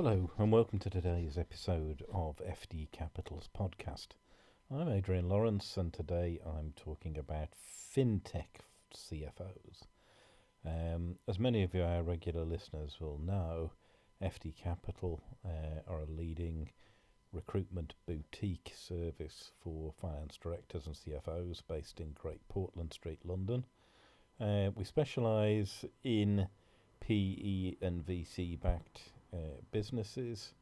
Hello, and welcome to today's episode of FD Capital's podcast. I'm Adrian Lawrence, and today I'm talking about fintech CFOs. Um, as many of you, our regular listeners, will know, FD Capital uh, are a leading recruitment boutique service for finance directors and CFOs based in Great Portland Street, London. Uh, we specialise in PE and VC backed uh, businesses,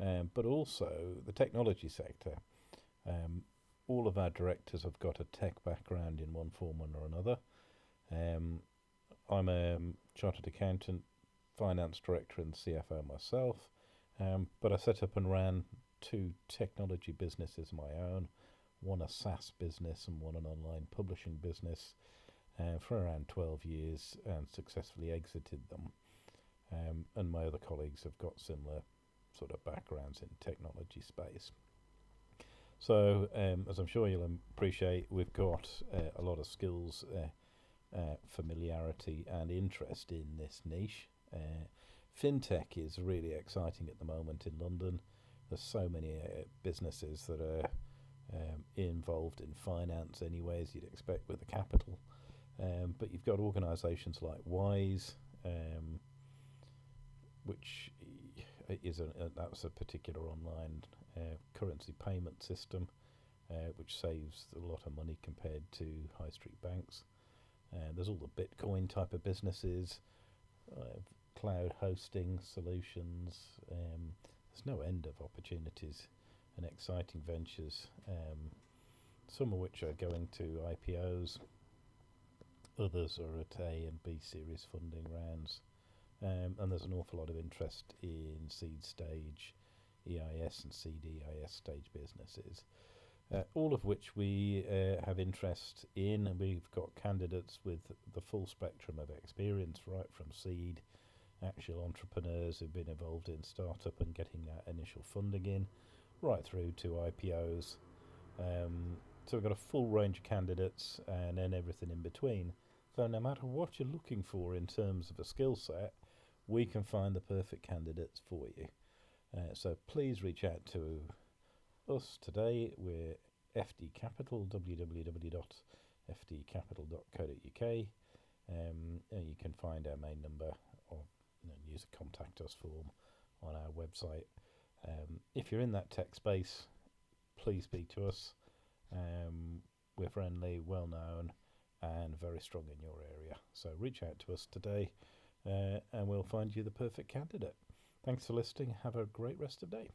um, but also the technology sector. Um, all of our directors have got a tech background in one form or another. Um, I'm a um, chartered accountant, finance director, and CFO myself, um, but I set up and ran two technology businesses of my own one a SaaS business and one an online publishing business uh, for around 12 years and successfully exited them. Um, and my other colleagues have got similar sort of backgrounds in technology space. So, um, as I'm sure you'll appreciate, we've got uh, a lot of skills, uh, uh, familiarity, and interest in this niche. Uh, fintech is really exciting at the moment in London. There's so many uh, businesses that are um, involved in finance, anyway, as you'd expect with the capital. Um, but you've got organisations like Wise, um, which is a, a, that's a particular online uh, currency payment system, uh, which saves a lot of money compared to high street banks. Uh, there's all the Bitcoin type of businesses, cloud hosting solutions. Um, there's no end of opportunities and exciting ventures, um, some of which are going to IPOs, others are at A and B series funding rounds. Um, and there's an awful lot of interest in seed stage, EIS and CDIS stage businesses, uh, all of which we uh, have interest in. And we've got candidates with the full spectrum of experience, right from seed, actual entrepreneurs who've been involved in startup and getting that initial funding in, right through to IPOs. Um, so we've got a full range of candidates and then everything in between. So no matter what you're looking for in terms of a skill set, we can find the perfect candidates for you. Uh, so please reach out to us today. We're FD Capital, www.fdcapital.co.uk. Um, and you can find our main number or you know, use a contact us form on our website. Um, if you're in that tech space, please speak to us. Um, we're friendly, well known, and very strong in your area. So reach out to us today uh, and we'll find you the perfect candidate. Thanks for listening. Have a great rest of day.